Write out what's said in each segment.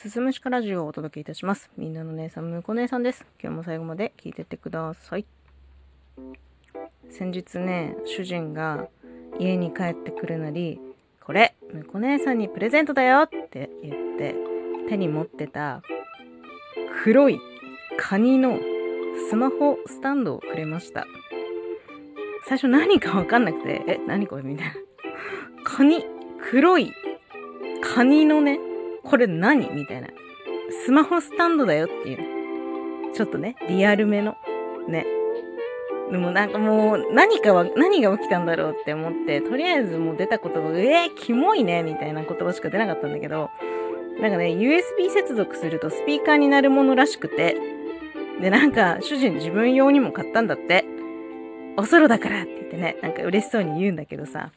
すすむしかラジオをお届けいたします。みんなの姉さん、むこ姉さんです。今日も最後まで聞いてってください。先日ね、主人が家に帰ってくるなり、これ、むこ姉さんにプレゼントだよって言って、手に持ってた黒いカニのスマホスタンドをくれました。最初何かわかんなくて、え、何これ？みたいな。カニ、黒いカニのね、これ何？みたいな。スマホスタンドだよっていう。ちょっとね、リアルめの。ね。でもなんかもう、何かは、何が起きたんだろうって思って、とりあえずもう出た言葉が、えー、キモいねみたいな言葉しか出なかったんだけど、なんかね、USB 接続するとスピーカーになるものらしくて、で、なんか、主人自分用にも買ったんだって。おそろだからって言ってね、なんか嬉しそうに言うんだけどさ、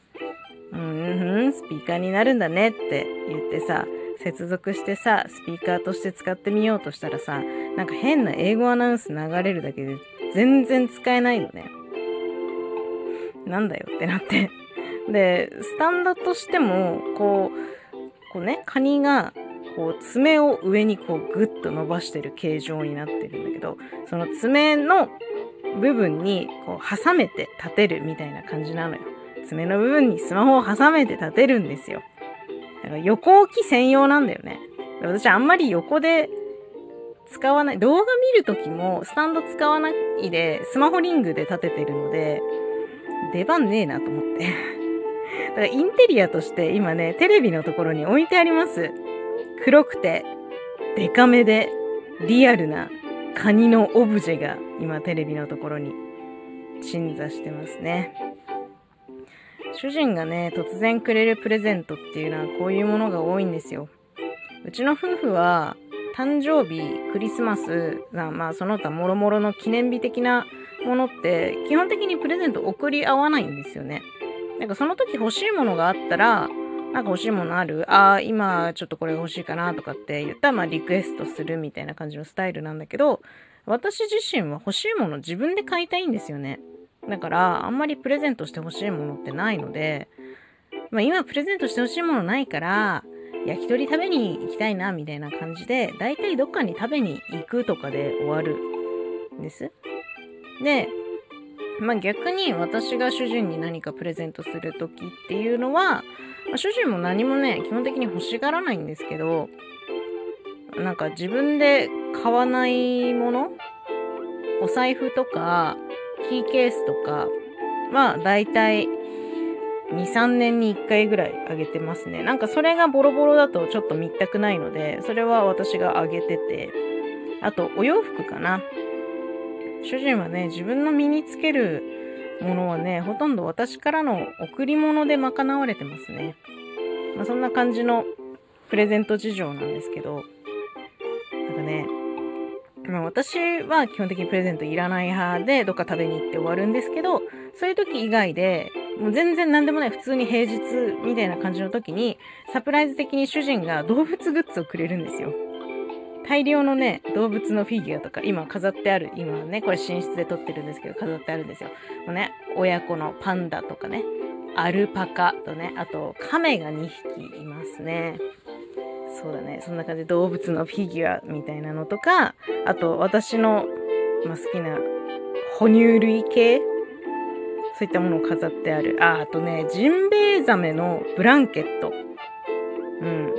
うん、うん、スピーカーになるんだねって言ってさ、接続してさ、スピーカーとして使ってみようとしたらさ、なんか変な英語アナウンス流れるだけで全然使えないのね。なんだよってなって。で、スタンドとしても、こう、こうね、カニが、こう、爪を上にこう、ぐっと伸ばしてる形状になってるんだけど、その爪の部分に、こう、挟めて立てるみたいな感じなのよ。爪の部分にスマホを挟めて立てるんですよ。か横置き専用なんだよね。私あんまり横で使わない、動画見るときもスタンド使わないでスマホリングで立ててるので、出番ねえなと思って。だからインテリアとして今ね、テレビのところに置いてあります。黒くて、デカめで、リアルなカニのオブジェが今テレビのところに鎮座してますね。主人がね、突然くれるプレゼントっていうのはこういうものが多いんですよ。うちの夫婦は、誕生日、クリスマス、まあその他もろもろの記念日的なものって、基本的にプレゼント送り合わないんですよね。なんかその時欲しいものがあったら、なんか欲しいものある？ああ、今ちょっとこれ欲しいかなとかって言ったら、まあリクエストするみたいな感じのスタイルなんだけど、私自身は欲しいもの自分で買いたいんですよね。だから、あんまりプレゼントしてほしいものってないので、まあ今プレゼントしてほしいものないから、焼き鳥食べに行きたいな、みたいな感じで、だいたいどっかに食べに行くとかで終わるんです。で、まあ逆に私が主人に何かプレゼントするときっていうのは、まあ、主人も何もね、基本的に欲しがらないんですけど、なんか自分で買わないものお財布とか、キーケースとかはだいたい2、3年に1回ぐらいあげてますね。なんかそれがボロボロだとちょっと見たくないので、それは私があげてて。あと、お洋服かな。主人はね、自分の身につけるものはね、ほとんど私からの贈り物で賄われてますね。まあ、そんな感じのプレゼント事情なんですけど、なんかね、まあ私は基本的にプレゼントいらない派でどっか食べに行って終わるんですけど、そういう時以外で、もう全然何でもない普通に平日みたいな感じの時に、サプライズ的に主人が動物グッズをくれるんですよ。大量のね、動物のフィギュアとか、今飾ってある、今ね、これ寝室で撮ってるんですけど、飾ってあるんですよ。もうね、親子のパンダとかね、アルパカとね、あと、亀が2匹いますね。そうだね、そんな感じで動物のフィギュアみたいなのとか、あと、私の、まあ、好きな哺乳類系？そういったものを飾ってある。あ、あとね、ジンベエザメのブランケット。うん。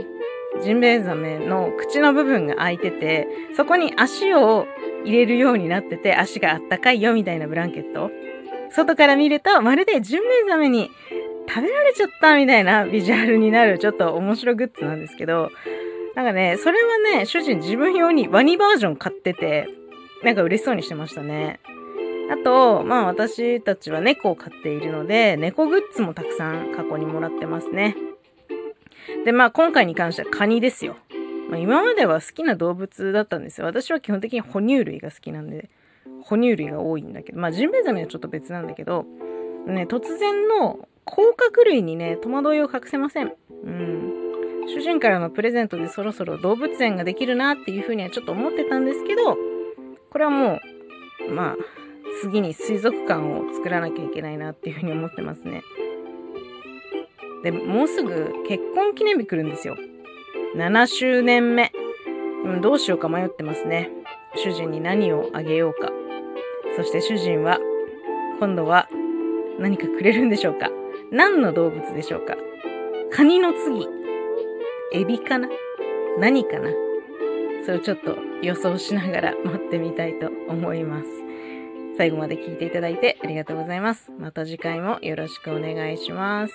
ジンベエザメの口の部分が開いてて、そこに足を入れるようになってて、足があったかいよみたいなブランケット。外から見ると、まるでジンベエザメに食べられちゃったみたいなビジュアルになる、ちょっと面白グッズなんですけど、なんかね、それはね、主人自分用にワニバージョン買ってて、なんか嬉しそうにしてましたね。あと、まあ私たちは猫を飼っているので、猫グッズもたくさん過去にもらってますね。で、まあ今回に関してはカニですよ。まあ、今までは好きな動物だったんですよ。私は基本的に哺乳類が好きなんで、哺乳類が多いんだけど、まあジンベエザメはちょっと別なんだけど、ね、突然の甲殻類にね、戸惑いを隠せません。うん。主人からのプレゼントでそろそろ動物園ができるなっていうふうにはちょっと思ってたんですけど、これはもう、まあ、次に水族館を作らなきゃいけないなっていうふうに思ってますね。で、もうすぐ結婚記念日来るんですよ。7周年目。うん、どうしようか迷ってますね。主人に何をあげようか。そして主人は、今度は何かくれるんでしょうか何の動物でしょうか？カニの次、エビかな？何かな？それをちょっと予想しながら待ってみたいと思います。最後まで聞いていただいてありがとうございます。また次回もよろしくお願いします。